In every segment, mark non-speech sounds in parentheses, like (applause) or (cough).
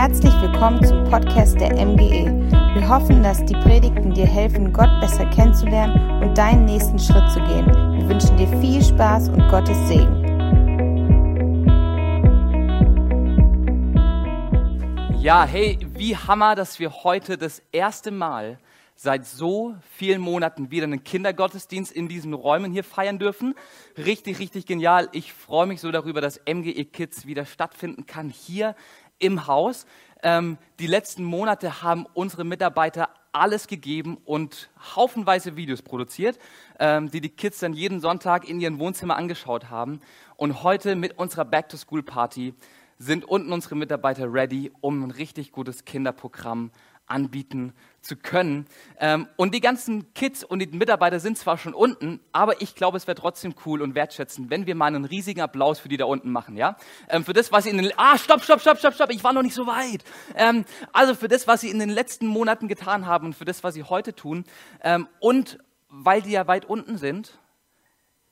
Herzlich willkommen zum Podcast der MGE. Wir hoffen, dass die Predigten dir helfen, Gott besser kennenzulernen und deinen nächsten Schritt zu gehen. Wir wünschen dir viel Spaß und Gottes Segen. Ja, hey, wie hammer, dass wir heute das erste Mal seit so vielen Monaten wieder einen Kindergottesdienst in diesen Räumen hier feiern dürfen. Richtig, richtig genial. Ich freue mich so darüber, dass MGE Kids wieder stattfinden kann hier im Haus. Ähm, die letzten Monate haben unsere Mitarbeiter alles gegeben und haufenweise Videos produziert, ähm, die die Kids dann jeden Sonntag in ihren Wohnzimmer angeschaut haben. Und heute mit unserer Back-to-School-Party sind unten unsere Mitarbeiter ready, um ein richtig gutes Kinderprogramm anbieten zu können. Ähm, und die ganzen Kids und die Mitarbeiter sind zwar schon unten, aber ich glaube, es wäre trotzdem cool und wertschätzend, wenn wir mal einen riesigen Applaus für die da unten machen, ja? Ähm, für das, was sie in den, ah, stopp, stopp, stopp, stopp, stopp, ich war noch nicht so weit. Ähm, also für das, was sie in den letzten Monaten getan haben und für das, was sie heute tun. Ähm, und weil die ja weit unten sind,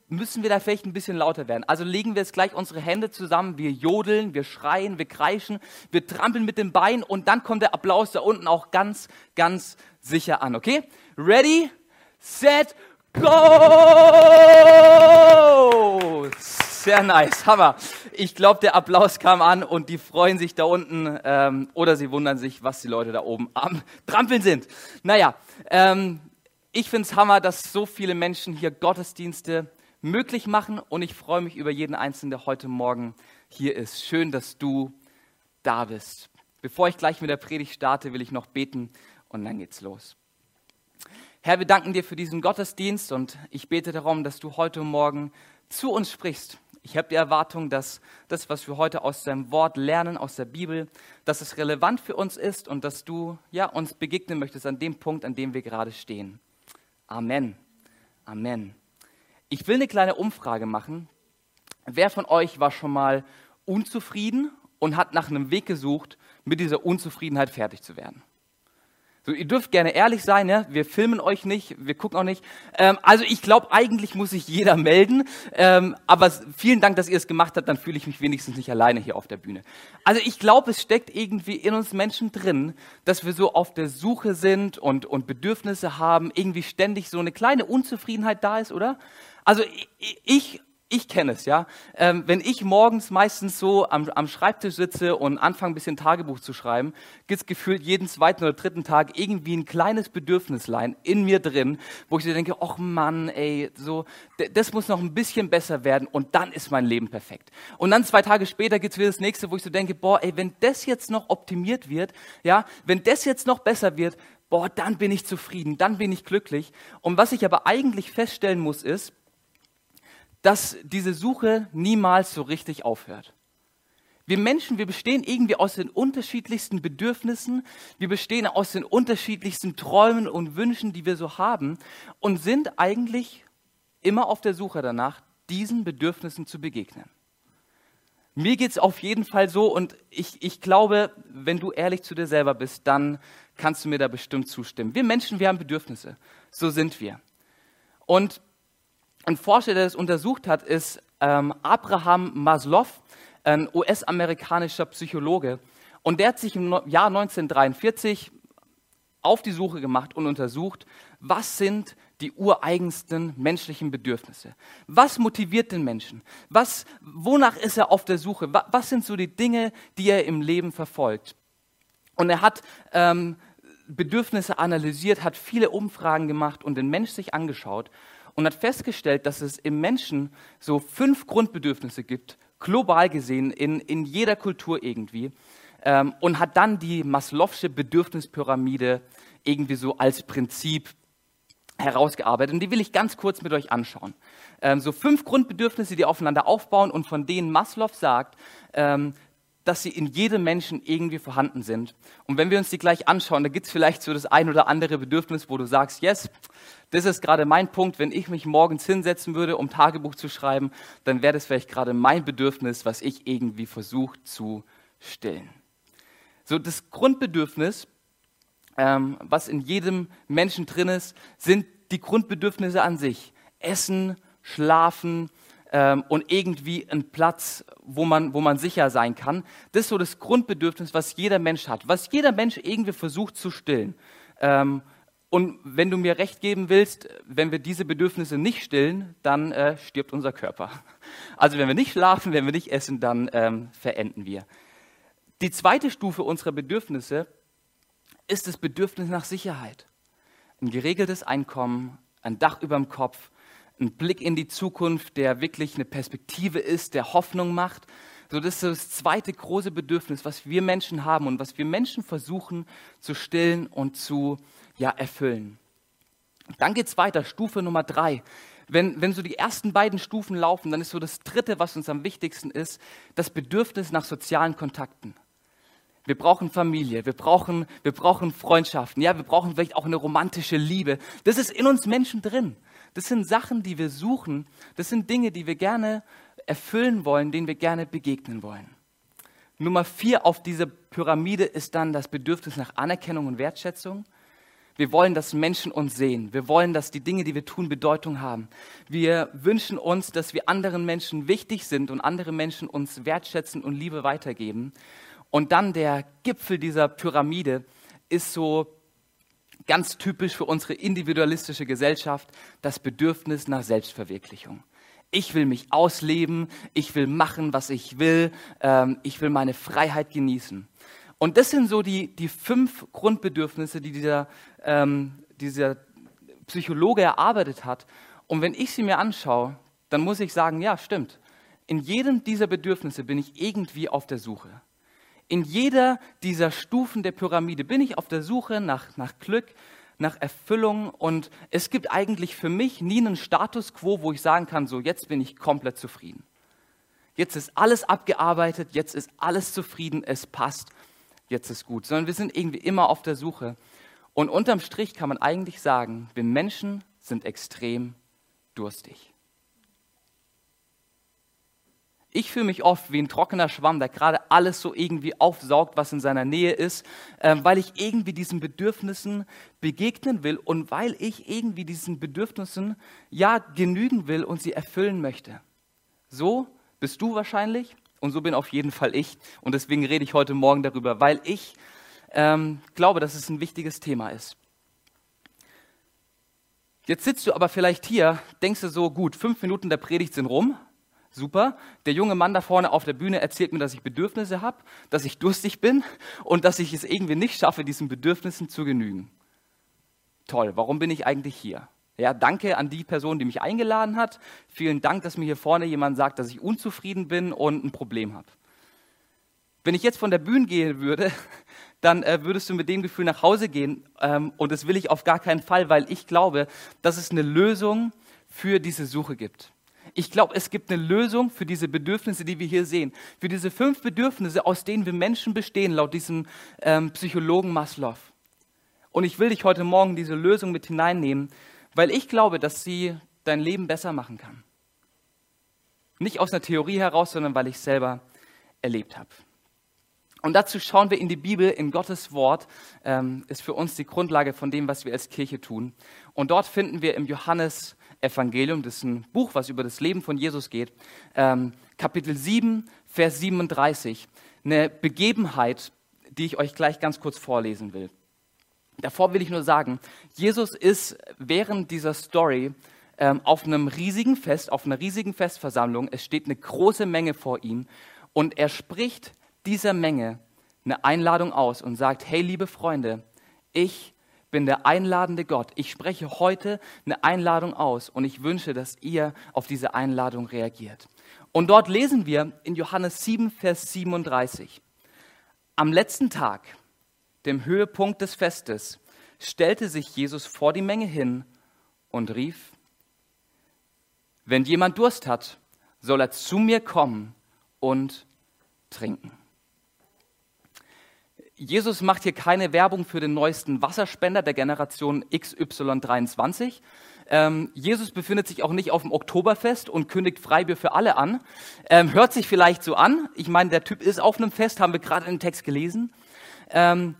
müssen wir da vielleicht ein bisschen lauter werden. Also legen wir jetzt gleich unsere Hände zusammen, wir jodeln, wir schreien, wir kreischen, wir trampeln mit den Beinen und dann kommt der Applaus da unten auch ganz, ganz sicher an, okay? Ready, set, go! Sehr nice, Hammer. Ich glaube, der Applaus kam an und die freuen sich da unten ähm, oder sie wundern sich, was die Leute da oben am Trampeln sind. Naja, ähm, ich finde es Hammer, dass so viele Menschen hier Gottesdienste möglich machen und ich freue mich über jeden Einzelnen, der heute Morgen hier ist. Schön, dass du da bist. Bevor ich gleich mit der Predigt starte, will ich noch beten und dann geht's los. Herr, wir danken dir für diesen Gottesdienst und ich bete darum, dass du heute Morgen zu uns sprichst. Ich habe die Erwartung, dass das, was wir heute aus deinem Wort lernen, aus der Bibel, dass es relevant für uns ist und dass du ja, uns begegnen möchtest an dem Punkt, an dem wir gerade stehen. Amen. Amen. Ich will eine kleine Umfrage machen. Wer von euch war schon mal unzufrieden und hat nach einem Weg gesucht, mit dieser Unzufriedenheit fertig zu werden? So, ihr dürft gerne ehrlich sein, ja? wir filmen euch nicht, wir gucken auch nicht. Ähm, also ich glaube, eigentlich muss sich jeder melden, ähm, aber vielen Dank, dass ihr es gemacht habt, dann fühle ich mich wenigstens nicht alleine hier auf der Bühne. Also ich glaube, es steckt irgendwie in uns Menschen drin, dass wir so auf der Suche sind und, und Bedürfnisse haben, irgendwie ständig so eine kleine Unzufriedenheit da ist, oder? Also ich, ich kenne es, ja. Ähm, wenn ich morgens meistens so am, am Schreibtisch sitze und anfange, ein bisschen Tagebuch zu schreiben, gibt es gefühlt jeden zweiten oder dritten Tag irgendwie ein kleines Bedürfnislein in mir drin, wo ich so denke, ach Mann, ey, so, das muss noch ein bisschen besser werden und dann ist mein Leben perfekt. Und dann zwei Tage später gibt es wieder das nächste, wo ich so denke, boah, ey, wenn das jetzt noch optimiert wird, ja, wenn das jetzt noch besser wird, boah, dann bin ich zufrieden, dann bin ich glücklich. Und was ich aber eigentlich feststellen muss, ist, dass diese Suche niemals so richtig aufhört. Wir Menschen, wir bestehen irgendwie aus den unterschiedlichsten Bedürfnissen, wir bestehen aus den unterschiedlichsten Träumen und Wünschen, die wir so haben und sind eigentlich immer auf der Suche danach, diesen Bedürfnissen zu begegnen. Mir geht es auf jeden Fall so und ich, ich glaube, wenn du ehrlich zu dir selber bist, dann kannst du mir da bestimmt zustimmen. Wir Menschen, wir haben Bedürfnisse. So sind wir. Und ein Forscher, der das untersucht hat, ist ähm, Abraham Maslow, ein US-amerikanischer Psychologe. Und der hat sich im Jahr 1943 auf die Suche gemacht und untersucht, was sind die ureigensten menschlichen Bedürfnisse? Was motiviert den Menschen? Was, wonach ist er auf der Suche? Was sind so die Dinge, die er im Leben verfolgt? Und er hat ähm, Bedürfnisse analysiert, hat viele Umfragen gemacht und den Mensch sich angeschaut und hat festgestellt, dass es im Menschen so fünf Grundbedürfnisse gibt, global gesehen, in, in jeder Kultur irgendwie. Ähm, und hat dann die Maslow'sche Bedürfnispyramide irgendwie so als Prinzip herausgearbeitet. Und die will ich ganz kurz mit euch anschauen. Ähm, so fünf Grundbedürfnisse, die aufeinander aufbauen und von denen Maslow sagt, ähm, dass sie in jedem Menschen irgendwie vorhanden sind. Und wenn wir uns die gleich anschauen, da gibt es vielleicht so das ein oder andere Bedürfnis, wo du sagst, yes, das ist gerade mein Punkt, wenn ich mich morgens hinsetzen würde, um Tagebuch zu schreiben, dann wäre das vielleicht gerade mein Bedürfnis, was ich irgendwie versuche zu stillen. So das Grundbedürfnis, ähm, was in jedem Menschen drin ist, sind die Grundbedürfnisse an sich. Essen, schlafen, ähm, und irgendwie ein Platz, wo man, wo man sicher sein kann. Das ist so das Grundbedürfnis, was jeder Mensch hat, was jeder Mensch irgendwie versucht zu stillen. Ähm, und wenn du mir recht geben willst, wenn wir diese Bedürfnisse nicht stillen, dann äh, stirbt unser Körper. (laughs) Also wenn wir nicht schlafen, wenn wir nicht essen, dann ähm, verenden wir. Die zweite Stufe unserer Bedürfnisse ist das Bedürfnis nach Sicherheit. Ein geregeltes Einkommen, ein Dach über dem Kopf, ein Blick in die Zukunft, der wirklich eine Perspektive ist, der Hoffnung macht. So, das ist das zweite große Bedürfnis, was wir Menschen haben und was wir Menschen versuchen zu stillen und zu ja, erfüllen. Dann geht es weiter, Stufe Nummer drei. Wenn, wenn so die ersten beiden Stufen laufen, dann ist so das dritte, was uns am wichtigsten ist, das Bedürfnis nach sozialen Kontakten. Wir brauchen Familie, wir brauchen, wir brauchen Freundschaften, ja, wir brauchen vielleicht auch eine romantische Liebe. Das ist in uns Menschen drin. Das sind Sachen, die wir suchen. Das sind Dinge, die wir gerne erfüllen wollen, denen wir gerne begegnen wollen. Nummer vier auf dieser Pyramide ist dann das Bedürfnis nach Anerkennung und Wertschätzung. Wir wollen, dass Menschen uns sehen. Wir wollen, dass die Dinge, die wir tun, Bedeutung haben. Wir wünschen uns, dass wir anderen Menschen wichtig sind und andere Menschen uns wertschätzen und Liebe weitergeben. Und dann der Gipfel dieser Pyramide ist so ganz typisch für unsere individualistische Gesellschaft, das Bedürfnis nach Selbstverwirklichung. Ich will mich ausleben, ich will machen, was ich will, ähm, ich will meine Freiheit genießen. Und das sind so die, die fünf Grundbedürfnisse, die dieser, ähm, dieser Psychologe erarbeitet hat. Und wenn ich sie mir anschaue, dann muss ich sagen, ja, stimmt. In jedem dieser Bedürfnisse bin ich irgendwie auf der Suche. In jeder dieser Stufen der Pyramide bin ich auf der Suche nach, nach Glück, nach Erfüllung und es gibt eigentlich für mich nie einen Status quo, wo ich sagen kann, so jetzt bin ich komplett zufrieden. Jetzt ist alles abgearbeitet, jetzt ist alles zufrieden, es passt, jetzt ist gut, sondern wir sind irgendwie immer auf der Suche. Und unterm Strich kann man eigentlich sagen, wir Menschen sind extrem durstig. Ich fühle mich oft wie ein trockener Schwamm, der gerade alles so irgendwie aufsaugt, was in seiner Nähe ist, äh, weil ich irgendwie diesen Bedürfnissen begegnen will und weil ich irgendwie diesen Bedürfnissen ja genügen will und sie erfüllen möchte. So bist du wahrscheinlich und so bin auf jeden Fall ich. Und deswegen rede ich heute Morgen darüber, weil ich ähm, glaube, dass es ein wichtiges Thema ist. Jetzt sitzt du aber vielleicht hier, denkst du so, gut, fünf Minuten der Predigt sind rum, Super. Der junge Mann da vorne auf der Bühne erzählt mir, dass ich Bedürfnisse habe, dass ich durstig bin und dass ich es irgendwie nicht schaffe, diesen Bedürfnissen zu genügen. Toll. Warum bin ich eigentlich hier? Ja, danke an die Person, die mich eingeladen hat. Vielen Dank, dass mir hier vorne jemand sagt, dass ich unzufrieden bin und ein Problem habe. Wenn ich jetzt von der Bühne gehen würde, (laughs) dann äh, würdest du mit dem Gefühl nach Hause gehen. Ähm, und das will ich auf gar keinen Fall, weil ich glaube, dass es eine Lösung für diese Suche gibt. Ich glaube, es gibt eine Lösung für diese Bedürfnisse, die wir hier sehen. Für diese fünf Bedürfnisse, aus denen wir Menschen bestehen, laut diesem ähm, Psychologen Maslow. Und ich will dich heute Morgen diese Lösung mit hineinnehmen, weil ich glaube, dass sie dein Leben besser machen kann. Nicht aus einer Theorie heraus, sondern weil ich selber erlebt habe. Und dazu schauen wir in die Bibel, in Gottes Wort, ähm, ist für uns die Grundlage von dem, was wir als Kirche tun. Und dort finden wir im Johannes Evangelium, das ist ein Buch, was über das Leben von Jesus geht, ähm, Kapitel 7, Vers 37, eine Begebenheit, die ich euch gleich ganz kurz vorlesen will. Davor will ich nur sagen, Jesus ist während dieser Story ähm, auf einem riesigen Fest, auf einer riesigen Festversammlung. Es steht eine große Menge vor ihm und er spricht dieser Menge eine Einladung aus und sagt, hey liebe Freunde, ich bin der einladende Gott. Ich spreche heute eine Einladung aus und ich wünsche, dass ihr auf diese Einladung reagiert. Und dort lesen wir in Johannes 7, Vers 37. Am letzten Tag, dem Höhepunkt des Festes, stellte sich Jesus vor die Menge hin und rief, wenn jemand Durst hat, soll er zu mir kommen und trinken. Jesus macht hier keine Werbung für den neuesten Wasserspender der Generation XY23. Ähm, Jesus befindet sich auch nicht auf dem Oktoberfest und kündigt Freibier für alle an. Ähm, hört sich vielleicht so an. Ich meine, der Typ ist auf einem Fest, haben wir gerade dem Text gelesen. Ähm,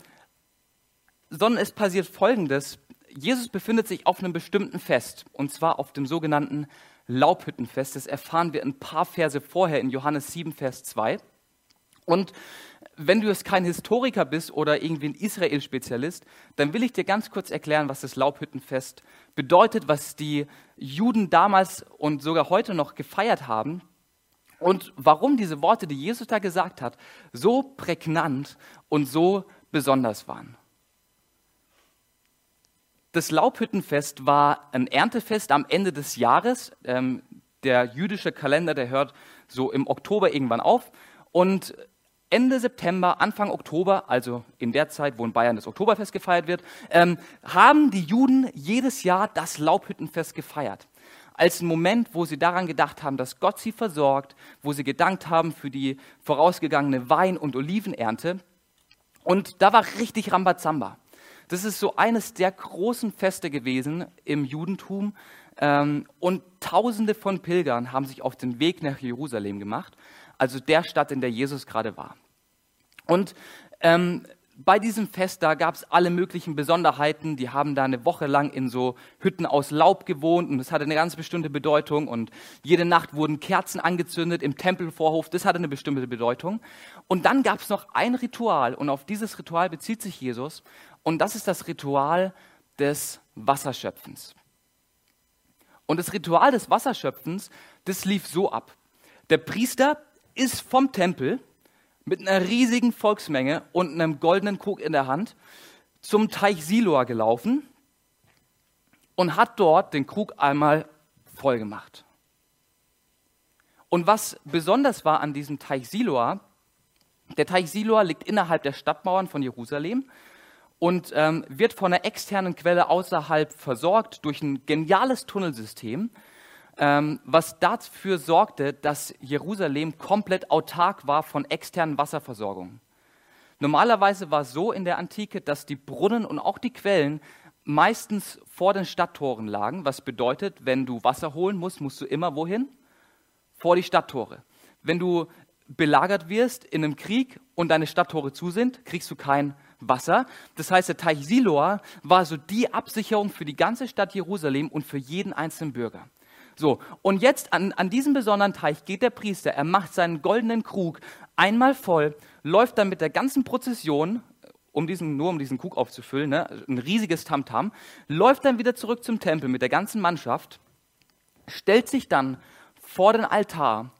sondern es passiert Folgendes. Jesus befindet sich auf einem bestimmten Fest, und zwar auf dem sogenannten Laubhüttenfest. Das erfahren wir ein paar Verse vorher in Johannes 7, Vers 2. Und wenn du jetzt kein Historiker bist oder irgendwie ein Israel-Spezialist, dann will ich dir ganz kurz erklären, was das Laubhüttenfest bedeutet, was die Juden damals und sogar heute noch gefeiert haben und warum diese Worte, die Jesus da gesagt hat, so prägnant und so besonders waren. Das Laubhüttenfest war ein Erntefest am Ende des Jahres. Ähm, der jüdische Kalender, der hört so im Oktober irgendwann auf. Und Ende September, Anfang Oktober, also in der Zeit, wo in Bayern das Oktoberfest gefeiert wird, ähm, haben die Juden jedes Jahr das Laubhüttenfest gefeiert. Als ein Moment, wo sie daran gedacht haben, dass Gott sie versorgt, wo sie gedankt haben für die vorausgegangene Wein- und Olivenernte. Und da war richtig Rambazamba. Das ist so eines der großen Feste gewesen im Judentum. Ähm, und Tausende von Pilgern haben sich auf den Weg nach Jerusalem gemacht also der Stadt, in der Jesus gerade war. Und ähm, bei diesem Fest, da gab es alle möglichen Besonderheiten. Die haben da eine Woche lang in so Hütten aus Laub gewohnt und das hatte eine ganz bestimmte Bedeutung. Und jede Nacht wurden Kerzen angezündet im Tempelvorhof, das hatte eine bestimmte Bedeutung. Und dann gab es noch ein Ritual und auf dieses Ritual bezieht sich Jesus. Und das ist das Ritual des Wasserschöpfens. Und das Ritual des Wasserschöpfens, das lief so ab. Der Priester, ist vom Tempel mit einer riesigen Volksmenge und einem goldenen Krug in der Hand zum Teich Siloa gelaufen und hat dort den Krug einmal voll gemacht. Und was besonders war an diesem Teich Siloa, der Teich Siloa liegt innerhalb der Stadtmauern von Jerusalem und ähm, wird von einer externen Quelle außerhalb versorgt durch ein geniales Tunnelsystem, ähm, was dafür sorgte, dass Jerusalem komplett autark war von externen Wasserversorgungen. Normalerweise war es so in der Antike, dass die Brunnen und auch die Quellen meistens vor den Stadttoren lagen, was bedeutet, wenn du Wasser holen musst, musst du immer wohin? Vor die Stadttore. Wenn du belagert wirst in einem Krieg und deine Stadttore zu sind, kriegst du kein Wasser. Das heißt, der Teich Siloa war so die Absicherung für die ganze Stadt Jerusalem und für jeden einzelnen Bürger. So, und jetzt an, an diesem besonderen Teich geht der Priester, er macht seinen goldenen Krug einmal voll, läuft dann mit der ganzen Prozession, um diesen, nur um diesen Krug aufzufüllen, ne, ein riesiges Tamtam, -Tam, läuft dann wieder zurück zum Tempel mit der ganzen Mannschaft, stellt sich dann vor den Altar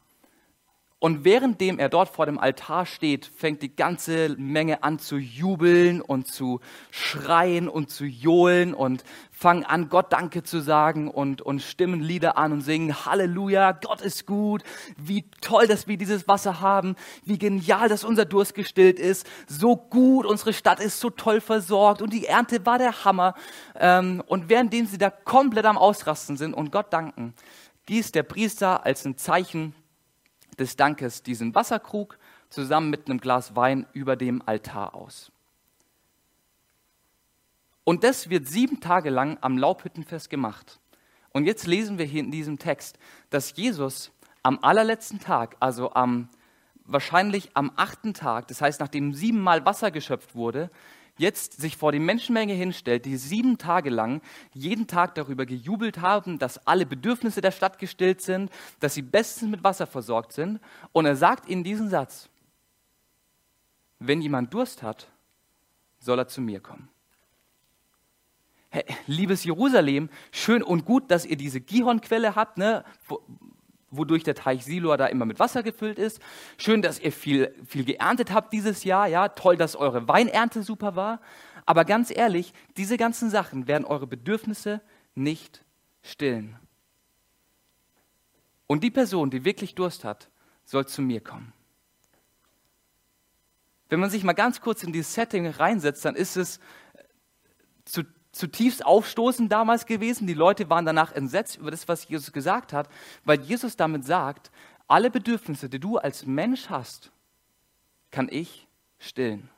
und währenddem er dort vor dem Altar steht, fängt die ganze Menge an zu jubeln und zu schreien und zu johlen und fangen an, Gott Danke zu sagen und, und stimmen Lieder an und singen Halleluja, Gott ist gut, wie toll, dass wir dieses Wasser haben, wie genial, dass unser Durst gestillt ist, so gut, unsere Stadt ist so toll versorgt und die Ernte war der Hammer. Ähm, und währenddem sie da komplett am Ausrasten sind und Gott danken, gießt der Priester als ein Zeichen des Dankes diesen Wasserkrug zusammen mit einem Glas Wein über dem Altar aus. Und das wird sieben Tage lang am Laubhüttenfest gemacht. Und jetzt lesen wir hier in diesem Text, dass Jesus am allerletzten Tag, also am wahrscheinlich am achten Tag, das heißt nachdem siebenmal Wasser geschöpft wurde, jetzt sich vor die Menschenmenge hinstellt, die sieben Tage lang jeden Tag darüber gejubelt haben, dass alle Bedürfnisse der Stadt gestillt sind, dass sie bestens mit Wasser versorgt sind. Und er sagt ihnen diesen Satz, wenn jemand Durst hat, soll er zu mir kommen. Hey, liebes Jerusalem, schön und gut, dass ihr diese Gihonquelle habt, ne, wodurch der Teich Siloa da immer mit Wasser gefüllt ist. Schön, dass ihr viel, viel geerntet habt dieses Jahr. Ja, toll, dass eure Weinernte super war. Aber ganz ehrlich, diese ganzen Sachen werden eure Bedürfnisse nicht stillen. Und die Person, die wirklich Durst hat, soll zu mir kommen. Wenn man sich mal ganz kurz in dieses Setting reinsetzt, dann ist es zu zutiefst aufstoßend damals gewesen. Die Leute waren danach entsetzt über das, was Jesus gesagt hat, weil Jesus damit sagt, alle Bedürfnisse, die du als Mensch hast, kann ich stillen.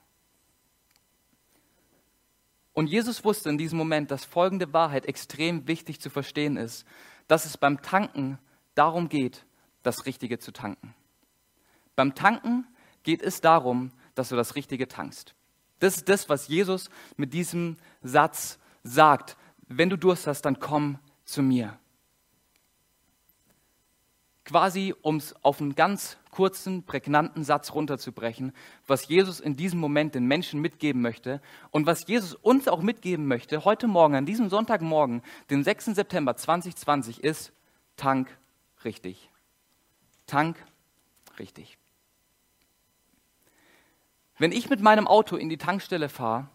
Und Jesus wusste in diesem Moment, dass folgende Wahrheit extrem wichtig zu verstehen ist, dass es beim Tanken darum geht, das Richtige zu tanken. Beim Tanken geht es darum, dass du das Richtige tankst. Das ist das, was Jesus mit diesem Satz sagt, wenn du Durst hast, dann komm zu mir. quasi, um es auf einen ganz kurzen, prägnanten Satz runterzubrechen, was Jesus in diesem Moment den Menschen mitgeben möchte und was Jesus uns auch mitgeben möchte, heute Morgen, an diesem Sonntagmorgen, den 6. September 2020, ist Tank richtig. Tank richtig. Wenn ich mit meinem Auto in die Tankstelle fahre,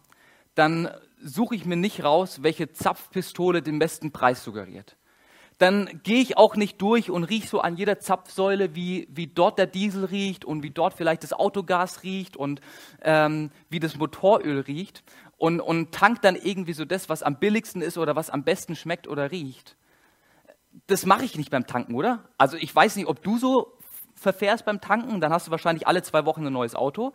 dann suche ich mir nicht raus, welche Zapfpistole den besten Preis suggeriert dann gehe ich auch nicht durch und rieche so an jeder Zapfsäule, wie, wie dort der Diesel riecht und wie dort vielleicht das Autogas riecht und ähm, wie das Motoröl riecht und, und tank dann irgendwie so das, was am billigsten ist oder was am besten schmeckt oder riecht. Das mache ich nicht beim Tanken, oder? Also ich weiß nicht, ob du so verfährst beim Tanken, dann hast du wahrscheinlich alle zwei Wochen ein neues Auto.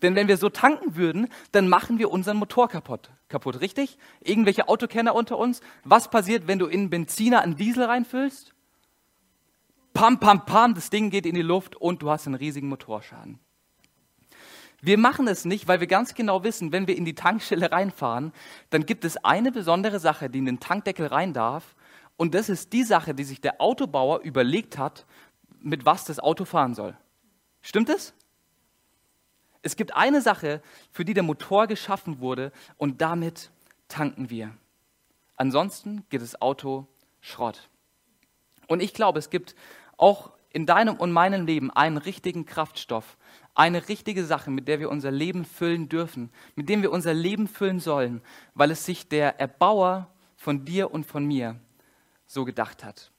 Denn wenn wir so tanken würden, dann machen wir unseren Motor kaputt. Kaputt, richtig? Irgendwelche Autokenner unter uns? Was passiert, wenn du in Benziner einen Diesel reinfüllst? Pam, pam, pam, das Ding geht in die Luft und du hast einen riesigen Motorschaden. Wir machen es nicht, weil wir ganz genau wissen, wenn wir in die Tankstelle reinfahren, dann gibt es eine besondere Sache, die in den Tankdeckel rein darf. Und das ist die Sache, die sich der Autobauer überlegt hat, mit was das Auto fahren soll. Stimmt es? Es gibt eine Sache, für die der Motor geschaffen wurde und damit tanken wir. Ansonsten geht das Auto Schrott. Und ich glaube, es gibt auch in deinem und meinem Leben einen richtigen Kraftstoff, eine richtige Sache, mit der wir unser Leben füllen dürfen, mit dem wir unser Leben füllen sollen, weil es sich der Erbauer von dir und von mir so gedacht hat.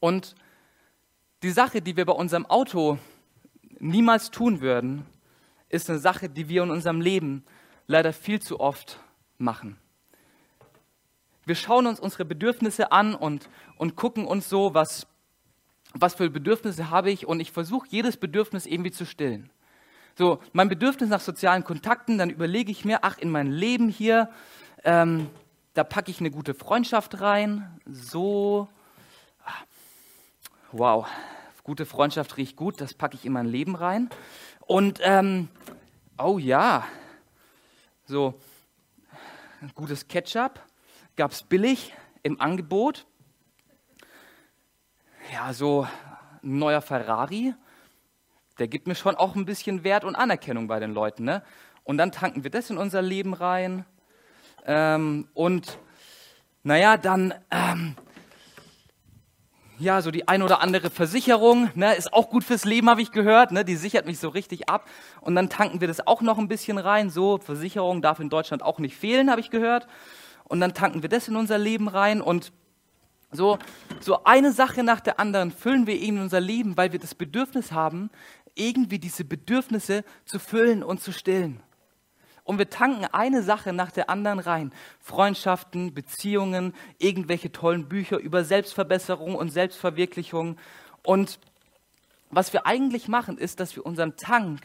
Und die Sache, die wir bei unserem Auto niemals tun würden, ist eine Sache, die wir in unserem Leben leider viel zu oft machen. Wir schauen uns unsere Bedürfnisse an und, und gucken uns so, was, was für Bedürfnisse habe ich und ich versuche jedes Bedürfnis irgendwie zu stillen. So, mein Bedürfnis nach sozialen Kontakten, dann überlege ich mir, ach, in mein Leben hier, ähm, da packe ich eine gute Freundschaft rein, so, wow, gute Freundschaft riecht gut, das packe ich in mein Leben rein. Und, ähm, oh ja, so, gutes Ketchup gab es billig im Angebot. Ja, so ein neuer Ferrari, der gibt mir schon auch ein bisschen Wert und Anerkennung bei den Leuten. Ne? Und dann tanken wir das in unser Leben rein. Ähm, und naja, dann ähm, ja, so die ein oder andere Versicherung, ne, ist auch gut fürs Leben, habe ich gehört, ne, die sichert mich so richtig ab. Und dann tanken wir das auch noch ein bisschen rein. So, Versicherung darf in Deutschland auch nicht fehlen, habe ich gehört. Und dann tanken wir das in unser Leben rein und so, so eine Sache nach der anderen füllen wir in unser Leben, weil wir das Bedürfnis haben, irgendwie diese Bedürfnisse zu füllen und zu stillen. Und wir tanken eine Sache nach der anderen rein. Freundschaften, Beziehungen, irgendwelche tollen Bücher über Selbstverbesserung und Selbstverwirklichung. Und was wir eigentlich machen, ist, dass wir unseren Tank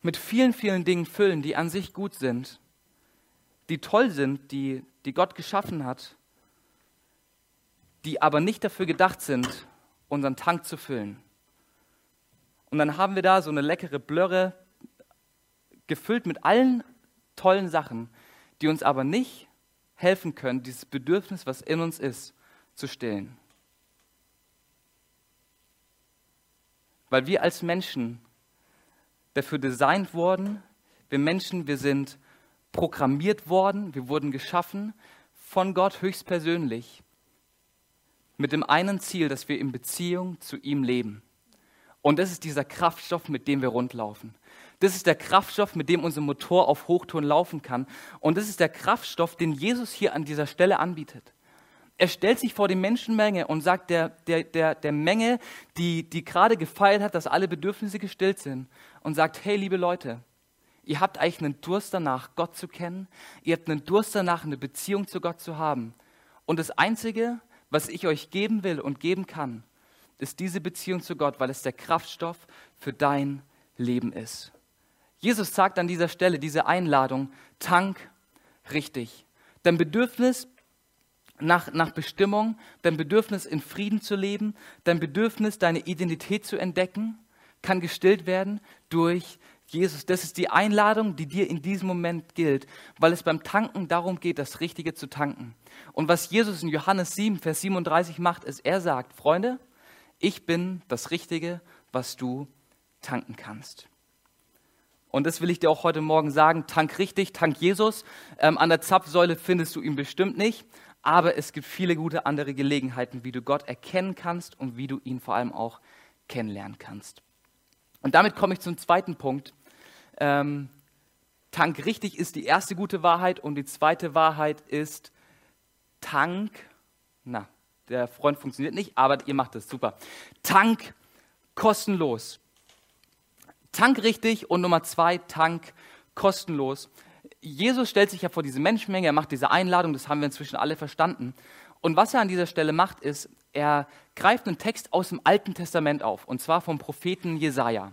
mit vielen, vielen Dingen füllen, die an sich gut sind, die toll sind, die, die Gott geschaffen hat, die aber nicht dafür gedacht sind, unseren Tank zu füllen. Und dann haben wir da so eine leckere Blöre, gefüllt mit allen tollen Sachen, die uns aber nicht helfen können, dieses Bedürfnis, was in uns ist, zu stillen. Weil wir als Menschen dafür designt wurden, wir Menschen, wir sind programmiert worden, wir wurden geschaffen von Gott höchstpersönlich mit dem einen Ziel, dass wir in Beziehung zu ihm leben. Und das ist dieser Kraftstoff, mit dem wir rundlaufen. Das ist der Kraftstoff, mit dem unser Motor auf Hochtouren laufen kann. Und das ist der Kraftstoff, den Jesus hier an dieser Stelle anbietet. Er stellt sich vor die Menschenmenge und sagt der, der, der, der Menge, die, die gerade gefeiert hat, dass alle Bedürfnisse gestillt sind, und sagt, hey liebe Leute, ihr habt eigentlich einen Durst danach, Gott zu kennen. Ihr habt einen Durst danach, eine Beziehung zu Gott zu haben. Und das Einzige, was ich euch geben will und geben kann, ist diese Beziehung zu Gott, weil es der Kraftstoff für dein Leben ist. Jesus sagt an dieser Stelle diese Einladung, tank richtig. Dein Bedürfnis nach, nach Bestimmung, dein Bedürfnis in Frieden zu leben, dein Bedürfnis, deine Identität zu entdecken, kann gestillt werden durch Jesus. Das ist die Einladung, die dir in diesem Moment gilt, weil es beim Tanken darum geht, das Richtige zu tanken. Und was Jesus in Johannes 7, Vers 37 macht, ist, er sagt, Freunde, Ich bin das Richtige, was du tanken kannst. Und das will ich dir auch heute Morgen sagen. Tank richtig, tank Jesus. Ähm, an der Zapfsäule findest du ihn bestimmt nicht. Aber es gibt viele gute andere Gelegenheiten, wie du Gott erkennen kannst und wie du ihn vor allem auch kennenlernen kannst. Und damit komme ich zum zweiten Punkt. Ähm, Tank richtig ist die erste gute Wahrheit und die zweite Wahrheit ist Tank. Na, der Freund funktioniert nicht, aber ihr macht es super. Tank kostenlos. Tank richtig und Nummer zwei, Tank kostenlos. Jesus stellt sich ja vor diese Menschenmenge, er macht diese Einladung, das haben wir inzwischen alle verstanden. Und was er an dieser Stelle macht, ist, er greift einen Text aus dem Alten Testament auf, und zwar vom Propheten Jesaja.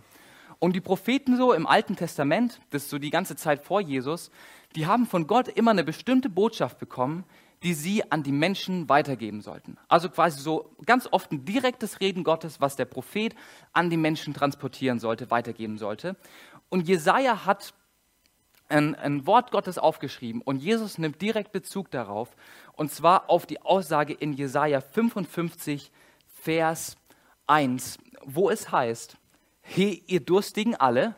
Und die Propheten so im Alten Testament, das ist so die ganze Zeit vor Jesus, die haben von Gott immer eine bestimmte Botschaft bekommen, die sie an die Menschen weitergeben sollten. Also quasi so ganz oft ein direktes Reden Gottes, was der Prophet an die Menschen transportieren sollte, weitergeben sollte. Und Jesaja hat ein, ein Wort Gottes aufgeschrieben und Jesus nimmt direkt Bezug darauf und zwar auf die Aussage in Jesaja 55, Vers 1, wo es heißt: He, ihr Durstigen alle,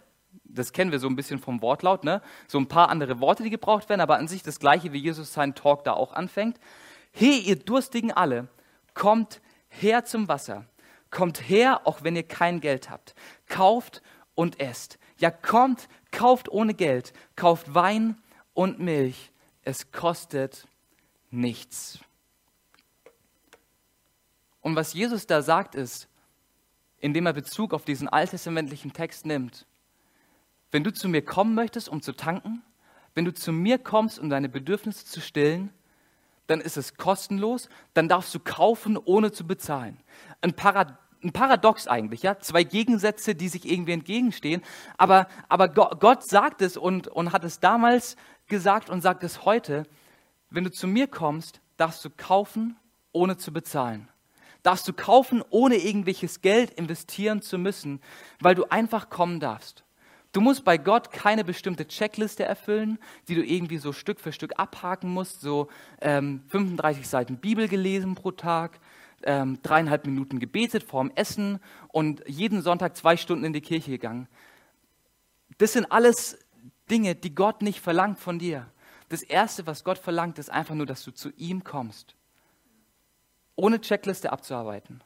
das kennen wir so ein bisschen vom Wortlaut, ne? so ein paar andere Worte, die gebraucht werden, aber an sich das gleiche, wie Jesus seinen Talk da auch anfängt. He, ihr Durstigen alle, kommt her zum Wasser. Kommt her, auch wenn ihr kein Geld habt. Kauft und esst. Ja, kommt, kauft ohne Geld. Kauft Wein und Milch. Es kostet nichts. Und was Jesus da sagt ist, indem er Bezug auf diesen alttestamentlichen Text nimmt, wenn du zu mir kommen möchtest, um zu tanken, wenn du zu mir kommst, um deine Bedürfnisse zu stillen, dann ist es kostenlos, dann darfst du kaufen, ohne zu bezahlen. Ein, Parad ein Paradox eigentlich, ja, zwei Gegensätze, die sich irgendwie entgegenstehen, aber, aber Gott sagt es und, und hat es damals gesagt und sagt es heute, wenn du zu mir kommst, darfst du kaufen, ohne zu bezahlen. Darfst du kaufen, ohne irgendwelches Geld investieren zu müssen, weil du einfach kommen darfst. Du musst bei Gott keine bestimmte Checkliste erfüllen, die du irgendwie so Stück für Stück abhaken musst, so ähm, 35 Seiten Bibel gelesen pro Tag, ähm, dreieinhalb Minuten gebetet vorm Essen und jeden Sonntag zwei Stunden in die Kirche gegangen. Das sind alles Dinge, die Gott nicht verlangt von dir. Das Erste, was Gott verlangt, ist einfach nur, dass du zu ihm kommst. Ohne Checkliste abzuarbeiten.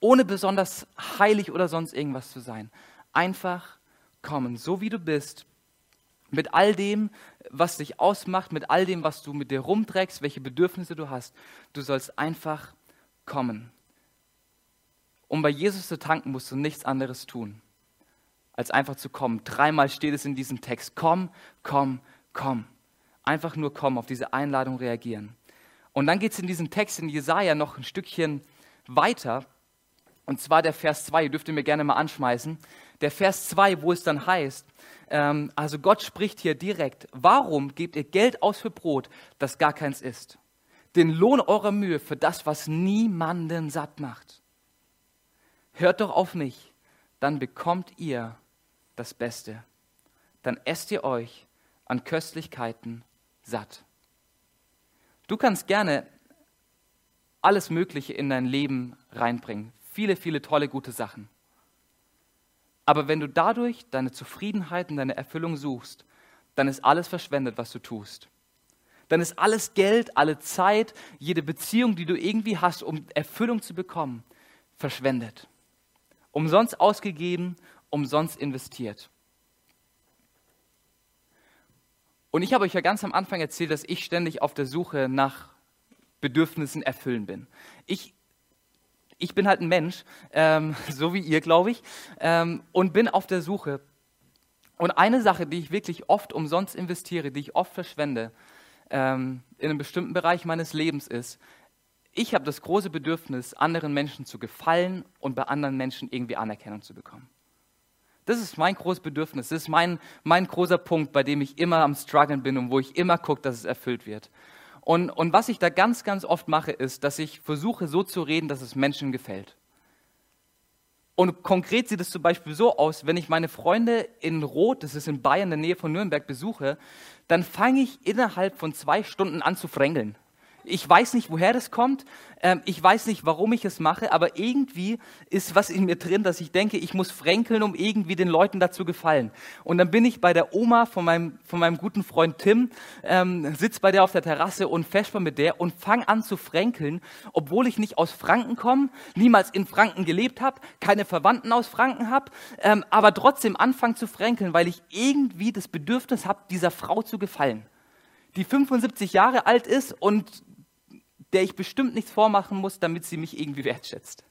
Ohne besonders heilig oder sonst irgendwas zu sein. Einfach kommen, so wie du bist, mit all dem, was dich ausmacht, mit all dem, was du mit dir rumträgst, welche Bedürfnisse du hast. Du sollst einfach kommen. Um bei Jesus zu tanken, musst du nichts anderes tun, als einfach zu kommen. Dreimal steht es in diesem Text, komm, komm, komm. Einfach nur kommen, auf diese Einladung reagieren. Und dann geht es in diesem Text in Jesaja noch ein Stückchen weiter. Und zwar der Vers 2, ihr dürft ihr mir gerne mal anschmeißen der Vers 2, wo es dann heißt, ähm, also Gott spricht hier direkt, warum gebt ihr Geld aus für Brot, das gar keins ist? Den Lohn eurer Mühe für das, was niemanden satt macht. Hört doch auf mich, dann bekommt ihr das Beste. Dann esst ihr euch an Köstlichkeiten satt. Du kannst gerne alles Mögliche in dein Leben reinbringen. Viele, viele tolle, gute Sachen. Aber wenn du dadurch deine Zufriedenheit und deine Erfüllung suchst, dann ist alles verschwendet, was du tust. Dann ist alles Geld, alle Zeit, jede Beziehung, die du irgendwie hast, um Erfüllung zu bekommen, verschwendet. Umsonst ausgegeben, umsonst investiert. Und ich habe euch ja ganz am Anfang erzählt, dass ich ständig auf der Suche nach Bedürfnissen erfüllen bin. Ich ich bin halt ein Mensch, ähm, (laughs) so wie ihr, glaube ich, ähm, und bin auf der Suche. Und eine Sache, die ich wirklich oft umsonst investiere, die ich oft verschwende, ähm, in einem bestimmten Bereich meines Lebens ist, ich habe das große Bedürfnis, anderen Menschen zu gefallen und bei anderen Menschen irgendwie Anerkennung zu bekommen. Das ist mein großes Bedürfnis, das ist mein, mein großer Punkt, bei dem ich immer am Struggeln bin und wo ich immer gucke, dass es erfüllt wird. Und, und was ich da ganz, ganz oft mache, ist, dass ich versuche so zu reden, dass es Menschen gefällt. Und konkret sieht es zum Beispiel so aus, wenn ich meine Freunde in Rot, das ist in Bayern in der Nähe von Nürnberg, besuche, dann fange ich innerhalb von zwei Stunden an zu frängeln. Ich weiß nicht, woher das kommt. Ähm, ich weiß nicht, warum ich es mache, aber irgendwie ist was in mir drin, dass ich denke, ich muss fränkeln, um irgendwie den Leuten dazu gefallen. Und dann bin ich bei der Oma von meinem, von meinem guten Freund Tim, ähm, sitz bei der auf der Terrasse und vesper mit der und fang an zu fränkeln, obwohl ich nicht aus Franken komme, niemals in Franken gelebt habe, keine Verwandten aus Franken habe, ähm, aber trotzdem anfangen zu fränkeln, weil ich irgendwie das Bedürfnis habe, dieser Frau zu gefallen die 75 Jahre alt ist und der ich bestimmt nichts vormachen muss, damit sie mich irgendwie wertschätzt.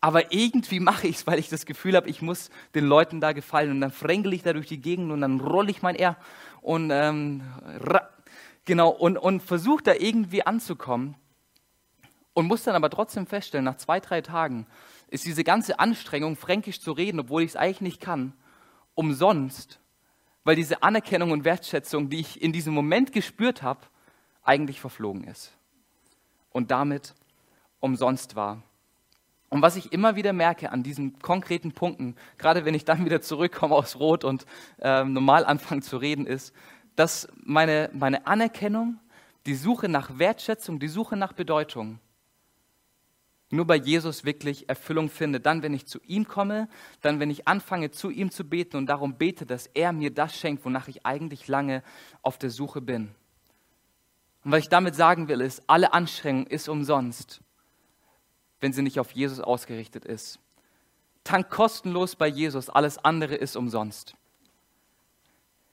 Aber irgendwie mache ich es, weil ich das Gefühl habe, ich muss den Leuten da gefallen. Und dann fränkel ich da durch die Gegend und dann rolle ich mein R und ähm, genau und, und versuche da irgendwie anzukommen. Und muss dann aber trotzdem feststellen, nach zwei, drei Tagen ist diese ganze Anstrengung, fränkisch zu reden, obwohl ich es eigentlich nicht kann, umsonst, weil diese Anerkennung und Wertschätzung, die ich in diesem Moment gespürt habe, eigentlich verflogen ist und damit umsonst war. Und was ich immer wieder merke an diesen konkreten Punkten, gerade wenn ich dann wieder zurückkomme aus Rot und äh, normal anfange zu reden, ist, dass meine, meine Anerkennung, die Suche nach Wertschätzung, die Suche nach Bedeutung nur bei Jesus wirklich Erfüllung findet. Dann, wenn ich zu ihm komme, dann, wenn ich anfange, zu ihm zu beten und darum bete, dass er mir das schenkt, wonach ich eigentlich lange auf der Suche bin. Und was ich damit sagen will, ist, alle Anstrengung ist umsonst, wenn sie nicht auf Jesus ausgerichtet ist. Tank kostenlos bei Jesus, alles andere ist umsonst.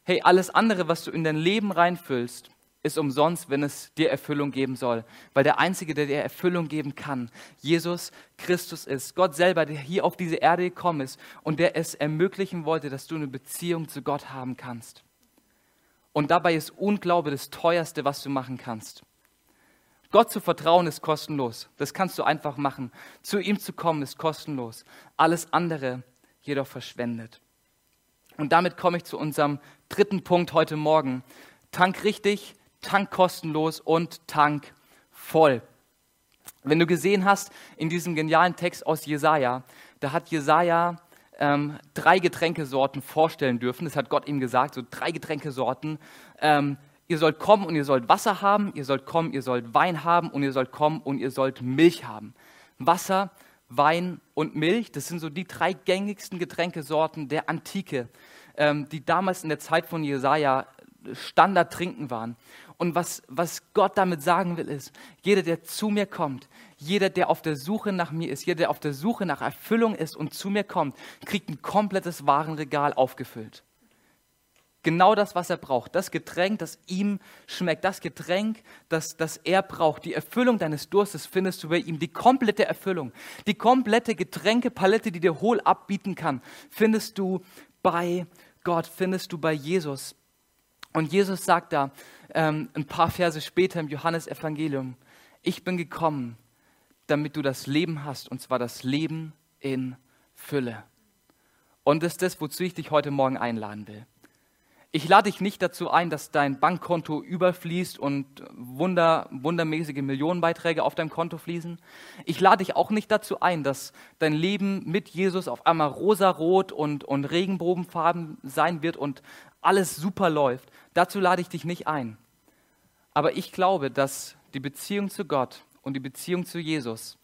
Hey, alles andere, was du in dein Leben reinfüllst, ist umsonst, wenn es dir Erfüllung geben soll. Weil der Einzige, der dir Erfüllung geben kann, Jesus Christus ist. Gott selber, der hier auf diese Erde gekommen ist und der es ermöglichen wollte, dass du eine Beziehung zu Gott haben kannst. Und dabei ist Unglaube das Teuerste, was du machen kannst. Gott zu vertrauen ist kostenlos. Das kannst du einfach machen. Zu ihm zu kommen ist kostenlos. Alles andere jedoch verschwendet. Und damit komme ich zu unserem dritten Punkt heute Morgen. Tank richtig, Tank kostenlos und Tank voll. Wenn du gesehen hast in diesem genialen Text aus Jesaja, da hat Jesaja ähm, drei Getränkesorten vorstellen dürfen. Das hat Gott ihm gesagt, so drei Getränkesorten. Ähm, ihr sollt kommen und ihr sollt Wasser haben, ihr sollt kommen, ihr sollt Wein haben und ihr sollt kommen und ihr sollt Milch haben. Wasser, Wein und Milch, das sind so die drei gängigsten Getränkesorten der Antike, ähm, die damals in der Zeit von Jesaja Standard trinken waren. Und was, was Gott damit sagen will, ist, jeder, der zu mir kommt, jeder, der auf der Suche nach mir ist, jeder, der auf der Suche nach Erfüllung ist und zu mir kommt, kriegt ein komplettes Warenregal aufgefüllt. Genau das, was er braucht. Das Getränk, das ihm schmeckt. Das Getränk, das, das er braucht. Die Erfüllung deines Durstes findest du bei ihm. Die komplette Erfüllung. Die komplette Getränkepalette, die dir Hohl abbieten kann, findest du bei Gott, findest du bei Jesus. Und Jesus sagt da ähm, ein paar Verse später im Johannesevangelium, ich bin gekommen, damit du das Leben hast, und zwar das Leben in Fülle. Und das ist das, wozu ich dich heute Morgen einladen will. Ich lade dich nicht dazu ein, dass dein Bankkonto überfließt und wunder, wundermäßige Millionenbeiträge auf deinem Konto fließen. Ich lade dich auch nicht dazu ein, dass dein Leben mit Jesus auf einmal rosarot und, und Regenbogenfarben sein wird und alles super läuft. Dazu lade ich dich nicht ein. Aber ich glaube, dass die Beziehung zu Gott und die Beziehung zu Jesus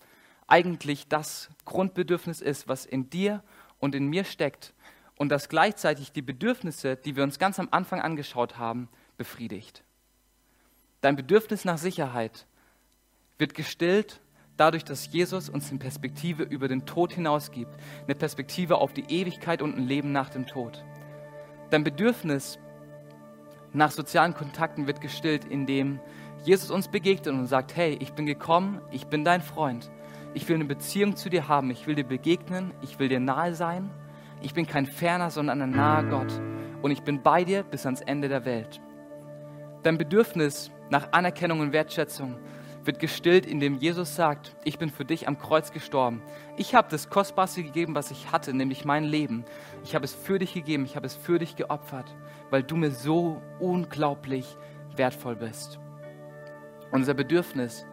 eigentlich das Grundbedürfnis ist, was in dir und in mir steckt und das gleichzeitig die Bedürfnisse, die wir uns ganz am Anfang angeschaut haben, befriedigt. Dein Bedürfnis nach Sicherheit wird gestillt dadurch, dass Jesus uns eine Perspektive über den Tod hinaus gibt, eine Perspektive auf die Ewigkeit und ein Leben nach dem Tod. Dein Bedürfnis nach sozialen Kontakten wird gestillt, indem Jesus uns begegnet und sagt, hey, ich bin gekommen, ich bin dein Freund. Ich will eine Beziehung zu dir haben, ich will dir begegnen, ich will dir nahe sein. Ich bin kein ferner, sondern ein naher Gott. Und ich bin bei dir bis ans Ende der Welt. Dein Bedürfnis nach Anerkennung und Wertschätzung wird gestillt, indem Jesus sagt, ich bin für dich am Kreuz gestorben. Ich habe das Kostbarste gegeben, was ich hatte, nämlich mein Leben. Ich habe es für dich gegeben, ich habe es für dich geopfert, weil du mir so unglaublich wertvoll bist. Unser Bedürfnis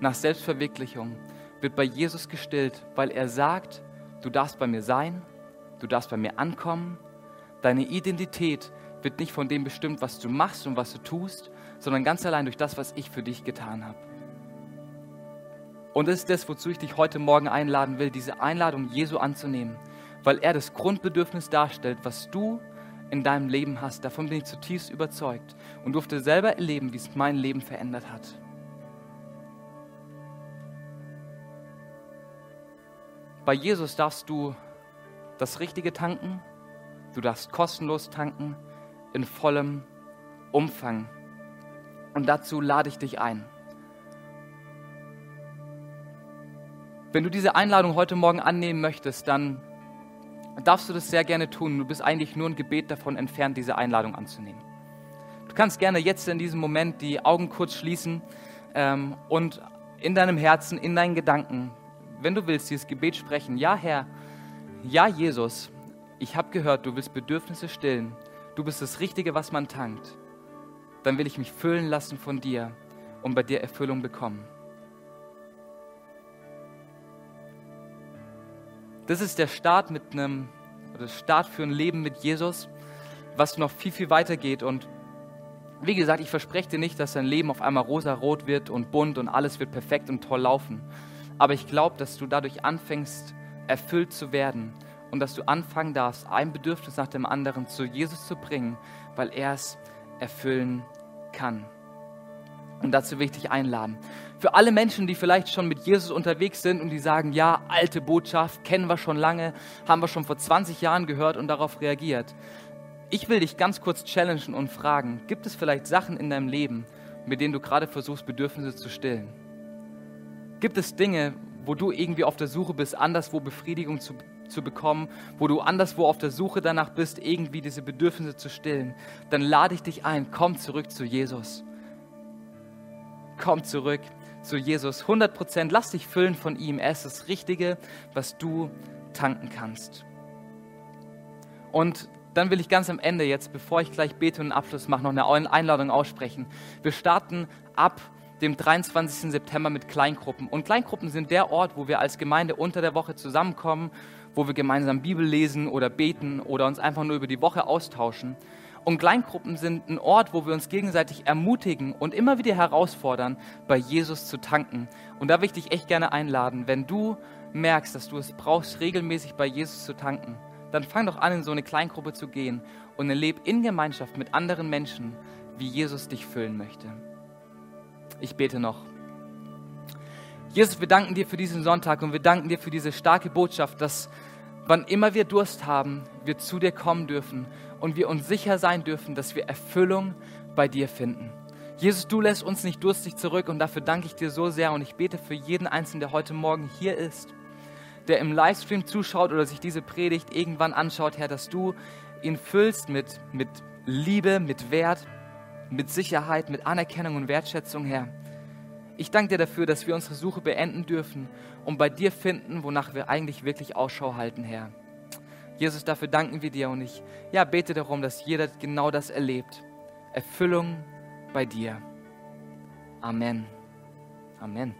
nach Selbstverwirklichung wird bei Jesus gestillt, weil er sagt, du darfst bei mir sein, du darfst bei mir ankommen, deine Identität wird nicht von dem bestimmt, was du machst und was du tust, sondern ganz allein durch das, was ich für dich getan habe. Und das ist das, wozu ich dich heute Morgen einladen will, diese Einladung Jesu anzunehmen, weil er das Grundbedürfnis darstellt, was du in deinem Leben hast. Davon bin ich zutiefst überzeugt und durfte selber erleben, wie es mein Leben verändert hat. Bei Jesus darfst du das Richtige tanken, du darfst kostenlos tanken, in vollem Umfang. Und dazu lade ich dich ein. Wenn du diese Einladung heute Morgen annehmen möchtest, dann darfst du das sehr gerne tun. Du bist eigentlich nur ein Gebet davon entfernt, diese Einladung anzunehmen. Du kannst gerne jetzt in diesem Moment die Augen kurz schließen ähm, und in deinem Herzen, in deinen Gedanken, wenn du willst, dieses Gebet sprechen. Ja, Herr, ja, Jesus, ich habe gehört, du willst Bedürfnisse stillen. Du bist das Richtige, was man tankt. Dann will ich mich füllen lassen von dir und bei dir Erfüllung bekommen. Das ist der Start mit einem, oder Start für ein Leben mit Jesus, was noch viel, viel weiter geht. Und wie gesagt, ich verspreche dir nicht, dass dein Leben auf einmal rosa-rot wird und bunt und alles wird perfekt und toll laufen. Aber ich glaube, dass du dadurch anfängst, erfüllt zu werden und dass du anfangen darfst, ein Bedürfnis nach dem anderen zu Jesus zu bringen, weil er es erfüllen kann. Und dazu will ich dich einladen. Für alle Menschen, die vielleicht schon mit Jesus unterwegs sind und die sagen, ja, alte Botschaft, kennen wir schon lange, haben wir schon vor 20 Jahren gehört und darauf reagiert. Ich will dich ganz kurz challengen und fragen, gibt es vielleicht Sachen in deinem Leben, mit denen du gerade versuchst, Bedürfnisse zu stillen? Gibt es Dinge, wo du irgendwie auf der Suche bist, anderswo Befriedigung zu, zu bekommen, wo du anderswo auf der Suche danach bist, irgendwie diese Bedürfnisse zu stillen? Dann lade ich dich ein, komm zurück zu Jesus. Komm zurück zu Jesus 100 Prozent. Lass dich füllen von ihm. Er ist das Richtige, was du tanken kannst. Und dann will ich ganz am Ende jetzt, bevor ich gleich bete und einen Abschluss mache, noch eine Einladung aussprechen. Wir starten ab dem 23. September mit Kleingruppen. Und Kleingruppen sind der Ort, wo wir als Gemeinde unter der Woche zusammenkommen, wo wir gemeinsam Bibel lesen oder beten oder uns einfach nur über die Woche austauschen. Und Kleingruppen sind ein Ort, wo wir uns gegenseitig ermutigen und immer wieder herausfordern, bei Jesus zu tanken. Und da will ich dich echt gerne einladen, wenn du merkst, dass du es brauchst, regelmäßig bei Jesus zu tanken, dann fang doch an, in so eine Kleingruppe zu gehen und erlebe in Gemeinschaft mit anderen Menschen, wie Jesus dich füllen möchte. Ich bete noch. Jesus, wir danken dir für diesen Sonntag und wir danken dir für diese starke Botschaft, dass wann immer wir Durst haben, wir zu dir kommen dürfen und wir uns sicher sein dürfen, dass wir Erfüllung bei dir finden. Jesus, du lässt uns nicht durstig zurück und dafür danke ich dir so sehr und ich bete für jeden Einzelnen, der heute Morgen hier ist, der im Livestream zuschaut oder sich diese Predigt irgendwann anschaut, Herr, dass du ihn füllst mit, mit Liebe, mit Wert, mit Sicherheit, mit Anerkennung und Wertschätzung, Herr. Ich danke dir dafür, dass wir unsere Suche beenden dürfen und bei dir finden, wonach wir eigentlich wirklich Ausschau halten, Herr. Jesus, dafür danken wir dir und ich ja, bete darum, dass jeder genau das erlebt. Erfüllung bei dir. Amen. Amen.